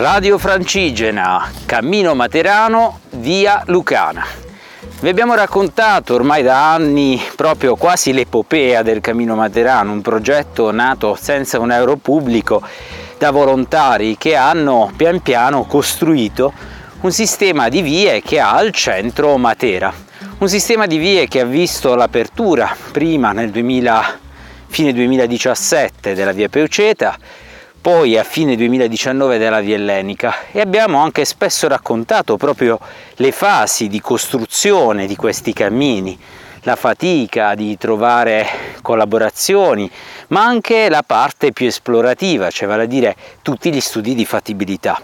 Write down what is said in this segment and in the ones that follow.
Radio Francigena, Cammino Materano, via Lucana. Vi abbiamo raccontato ormai da anni proprio quasi l'epopea del Cammino Materano, un progetto nato senza un euro pubblico da volontari che hanno pian piano costruito un sistema di vie che ha al centro Matera. Un sistema di vie che ha visto l'apertura prima nel 2000, fine 2017 della via Peuceta, poi a fine 2019 della Via Ellenica e abbiamo anche spesso raccontato proprio le fasi di costruzione di questi cammini, la fatica di trovare collaborazioni, ma anche la parte più esplorativa, cioè vale a dire tutti gli studi di fattibilità.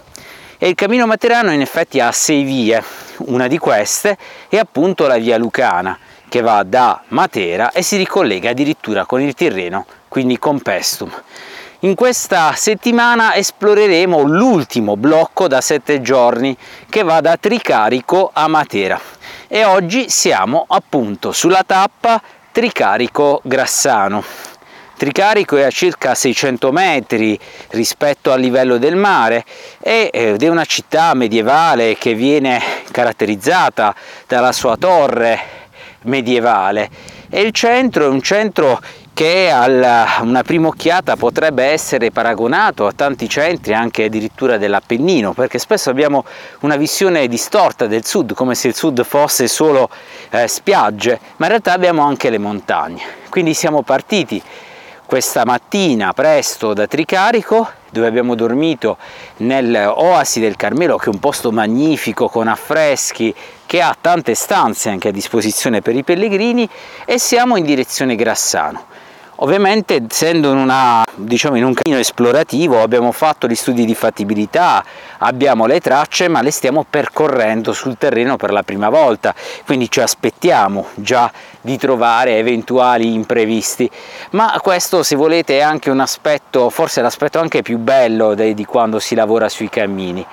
E il cammino materano in effetti ha sei vie, una di queste è appunto la via Lucana, che va da Matera e si ricollega addirittura con il Tirreno, quindi con Pestum. In questa settimana esploreremo l'ultimo blocco da sette giorni che va da Tricarico a Matera e oggi siamo appunto sulla tappa Tricarico Grassano. Tricarico è a circa 600 metri rispetto al livello del mare ed è una città medievale che viene caratterizzata dalla sua torre medievale e il centro è un centro che a una prima occhiata potrebbe essere paragonato a tanti centri anche addirittura dell'Appennino perché spesso abbiamo una visione distorta del sud come se il sud fosse solo eh, spiagge ma in realtà abbiamo anche le montagne. Quindi siamo partiti questa mattina presto da Tricarico dove abbiamo dormito nell'Oasi del Carmelo che è un posto magnifico con affreschi che ha tante stanze anche a disposizione per i pellegrini e siamo in direzione Grassano Ovviamente essendo in, una, diciamo, in, un cammino esplorativo abbiamo fatto gli studi di fattibilità, abbiamo le tracce ma le stiamo percorrendo sul terreno per la prima volta, quindi ci aspettiamo già di trovare eventuali imprevisti, ma questo se volete è anche un aspetto, forse l'aspetto anche più bello di quando si lavora sui cammini.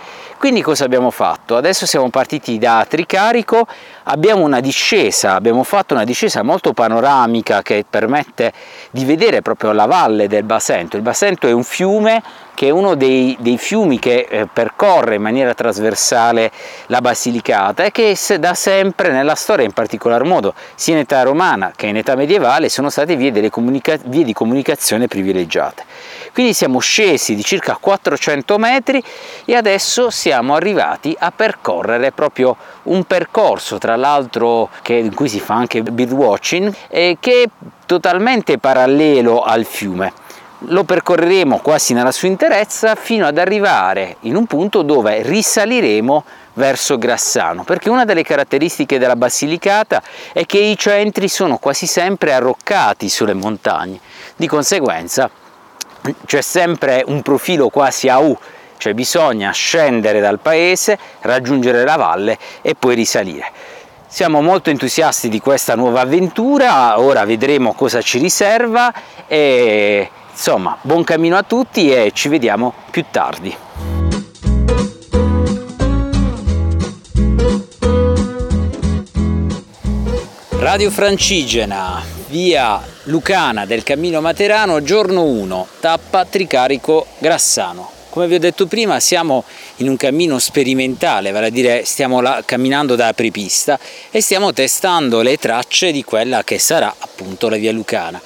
Quindi cosa abbiamo fatto? Adesso siamo partiti da Tricarico, abbiamo una discesa, abbiamo fatto una discesa molto panoramica che permette di vedere proprio la valle del Basento. Il Basento è un fiume che è uno dei, dei fiumi che eh, percorre in maniera trasversale la Basilicata e che da sempre nella storia, in particolar modo sia in età romana che in età medievale, sono state vie, vie di comunicazione privilegiate. Quindi siamo scesi di circa 400 metri e adesso siamo arrivati a percorrere proprio un percorso, tra l'altro in cui si fa anche birdwatching, eh, che è totalmente parallelo al fiume lo percorreremo quasi nella sua interezza fino ad arrivare in un punto dove risaliremo verso Grassano, perché una delle caratteristiche della Basilicata è che i centri sono quasi sempre arroccati sulle montagne, di conseguenza c'è sempre un profilo quasi a U, cioè bisogna scendere dal paese, raggiungere la valle e poi risalire. Siamo molto entusiasti di questa nuova avventura, ora vedremo cosa ci riserva e insomma buon cammino a tutti e ci vediamo più tardi. Radio Francigena, via Lucana del Cammino Materano, giorno 1, tappa Tricarico Grassano. Come vi ho detto prima siamo in un cammino sperimentale, vale a dire stiamo là, camminando da apripista e stiamo testando le tracce di quella che sarà appunto la via Lucana.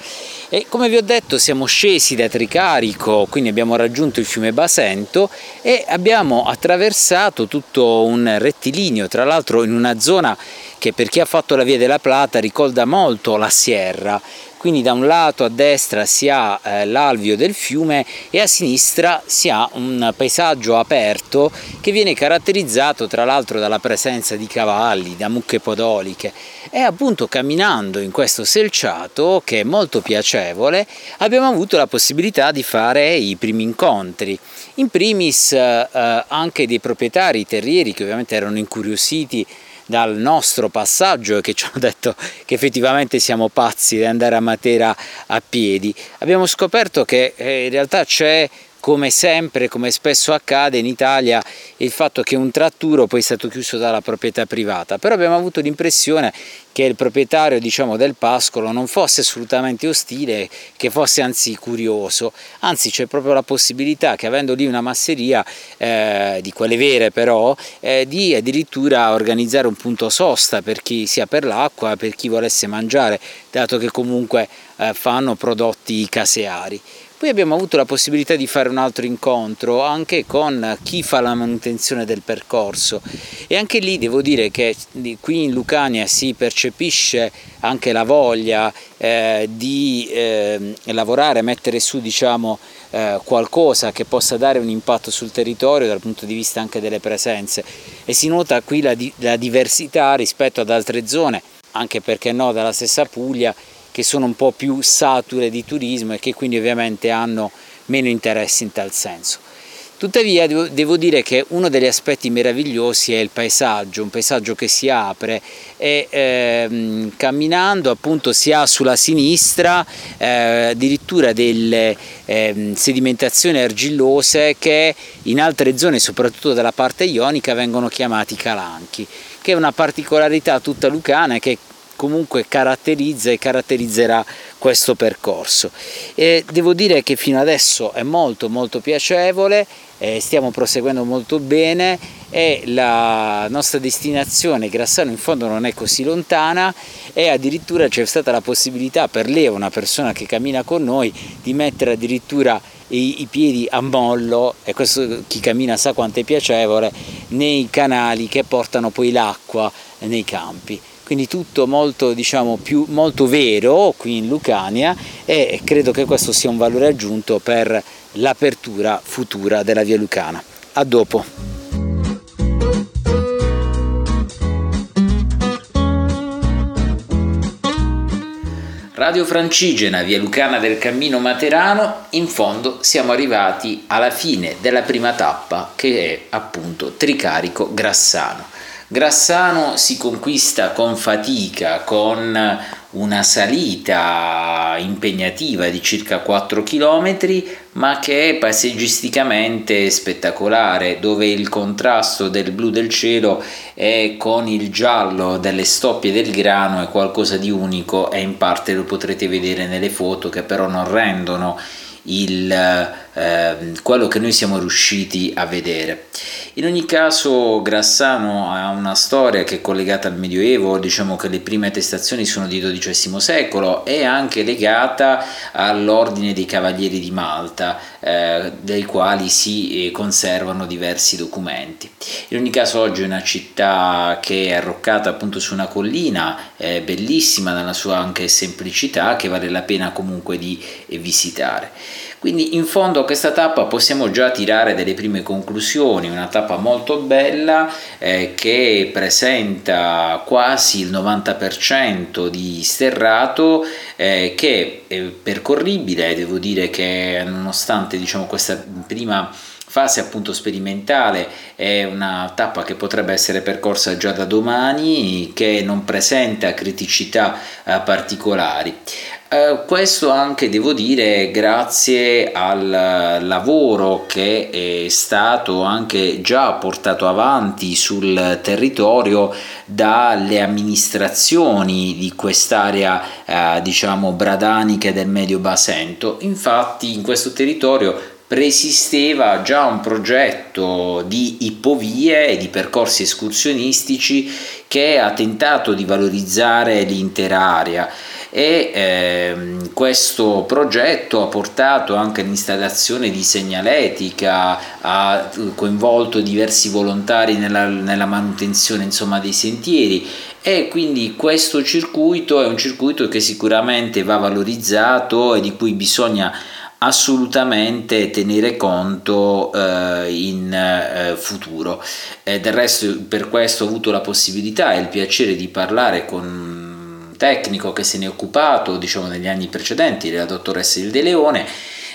E come vi ho detto siamo scesi da Tricarico, quindi abbiamo raggiunto il fiume Basento e abbiamo attraversato tutto un rettilineo, tra l'altro in una zona che per chi ha fatto la via della Plata ricorda molto la Sierra, quindi da un lato a destra si ha eh, l'alveo del fiume e a sinistra si ha un paesaggio aperto che viene caratterizzato tra l'altro dalla presenza di cavalli, da mucche podoliche. E appunto camminando in questo selciato che è molto piacevole abbiamo avuto la possibilità di fare i primi incontri. In primis eh, anche dei proprietari terrieri che ovviamente erano incuriositi dal nostro passaggio e che ci hanno detto che effettivamente siamo pazzi di andare a Matera a piedi. Abbiamo scoperto che eh, in realtà c'è come sempre, come spesso accade in Italia, il fatto che un tratturo poi è stato chiuso dalla proprietà privata, però abbiamo avuto l'impressione che il proprietario diciamo, del pascolo non fosse assolutamente ostile, che fosse anzi curioso, anzi c'è proprio la possibilità che avendo lì una masseria, eh, di quelle vere però, eh, di addirittura organizzare un punto sosta per chi sia per l'acqua, per chi volesse mangiare, dato che comunque eh, fanno prodotti caseari. Poi abbiamo avuto la possibilità di fare un altro incontro anche con chi fa la manutenzione del percorso. E anche lì devo dire che qui in Lucania si percepisce anche la voglia eh, di eh, lavorare, mettere su diciamo, eh, qualcosa che possa dare un impatto sul territorio dal punto di vista anche delle presenze. E si nota qui la, la diversità rispetto ad altre zone, anche perché no dalla stessa Puglia che sono un po' più sature di turismo e che quindi ovviamente hanno meno interessi in tal senso. Tuttavia devo, dire che uno degli aspetti meravigliosi è il paesaggio, un paesaggio che si apre e ehm, camminando appunto si ha sulla sinistra eh, addirittura delle eh, sedimentazioni argillose che in altre zone, soprattutto della parte ionica, vengono chiamati calanchi, che è una particolarità tutta lucana che comunque caratterizza e caratterizzerà questo percorso. E devo dire che fino adesso è molto molto piacevole, eh, stiamo proseguendo molto bene e la nostra destinazione Grassano in fondo non è così lontana e addirittura c'è stata la possibilità per lei, una persona che cammina con noi, di mettere addirittura i, i piedi a mollo, e questo chi cammina sa quanto è piacevole, nei canali che portano poi l'acqua nei campi quindi tutto molto, diciamo, più, molto vero qui in Lucania e credo che questo sia un valore aggiunto per l'apertura futura della via Lucana. A dopo! Radio Francigena, via Lucana del Cammino Materano, in fondo siamo arrivati alla fine della prima tappa che è appunto Tricarico Grassano. Grassano si conquista con fatica, con una salita impegnativa di circa 4 km, ma che è paesaggisticamente spettacolare, dove il contrasto del blu del cielo è con il giallo delle stoppie del grano è qualcosa di unico e in parte lo potrete vedere nelle foto che però non rendono il, eh, quello che noi siamo riusciti a vedere. In ogni caso Grassano ha una storia che è collegata al Medioevo, diciamo che le prime attestazioni sono di XII secolo e anche legata all'ordine dei Cavalieri di Malta, eh, dei quali si eh, conservano diversi documenti. In ogni caso oggi è una città che è arroccata appunto su una collina, eh, bellissima nella sua anche semplicità, che vale la pena comunque di eh, visitare. Quindi in fondo a questa tappa possiamo già tirare delle prime conclusioni, una tappa molto bella eh, che presenta quasi il 90% di sterrato eh, che è percorribile, devo dire che nonostante diciamo, questa prima fase appunto sperimentale è una tappa che potrebbe essere percorsa già da domani che non presenta criticità eh, particolari eh, questo anche devo dire grazie al lavoro che è stato anche già portato avanti sul territorio dalle amministrazioni di quest'area eh, diciamo bradanica del Medio Basento. Infatti in questo territorio preesisteva già un progetto di ippovie e di percorsi escursionistici che ha tentato di valorizzare l'intera area e ehm, questo progetto ha portato anche all'installazione di segnaletica, ha coinvolto diversi volontari nella, nella manutenzione insomma, dei sentieri e quindi questo circuito è un circuito che sicuramente va valorizzato e di cui bisogna assolutamente tenere conto eh, in eh, futuro. Eh, del resto per questo ho avuto la possibilità e il piacere di parlare con tecnico che se ne è occupato diciamo, negli anni precedenti, la dottoressa Il De Leone,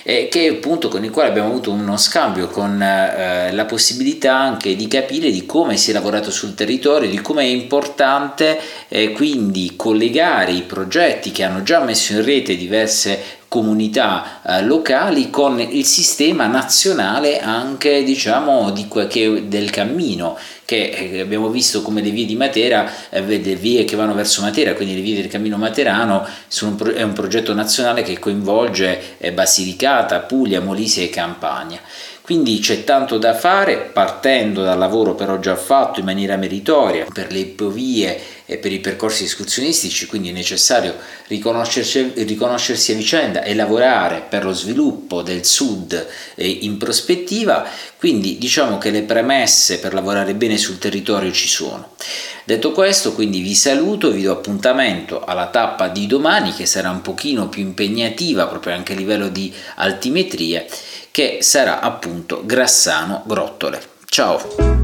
eh, che appunto con il quale abbiamo avuto uno scambio con eh, la possibilità anche di capire di come si è lavorato sul territorio, di come è importante eh, quindi collegare i progetti che hanno già messo in rete diverse comunità eh, locali con il sistema nazionale anche diciamo di, che, del cammino che eh, abbiamo visto come le vie di Matera, eh, le vie che vanno verso Matera, quindi le vie del cammino materano, un pro- è un progetto nazionale che coinvolge eh, Basilicata, Puglia, Molise e Campania. Quindi c'è tanto da fare partendo dal lavoro però già fatto in maniera meritoria per le ipovie e per i percorsi escursionistici, quindi è necessario riconoscersi, a vicenda e lavorare per lo sviluppo del sud in prospettiva, quindi diciamo che le premesse per lavorare bene sul territorio ci sono. Detto questo, quindi vi saluto, vi do appuntamento alla tappa di domani che sarà un pochino più impegnativa proprio anche a livello di altimetrie che sarà appunto Grassano Grottole. Ciao!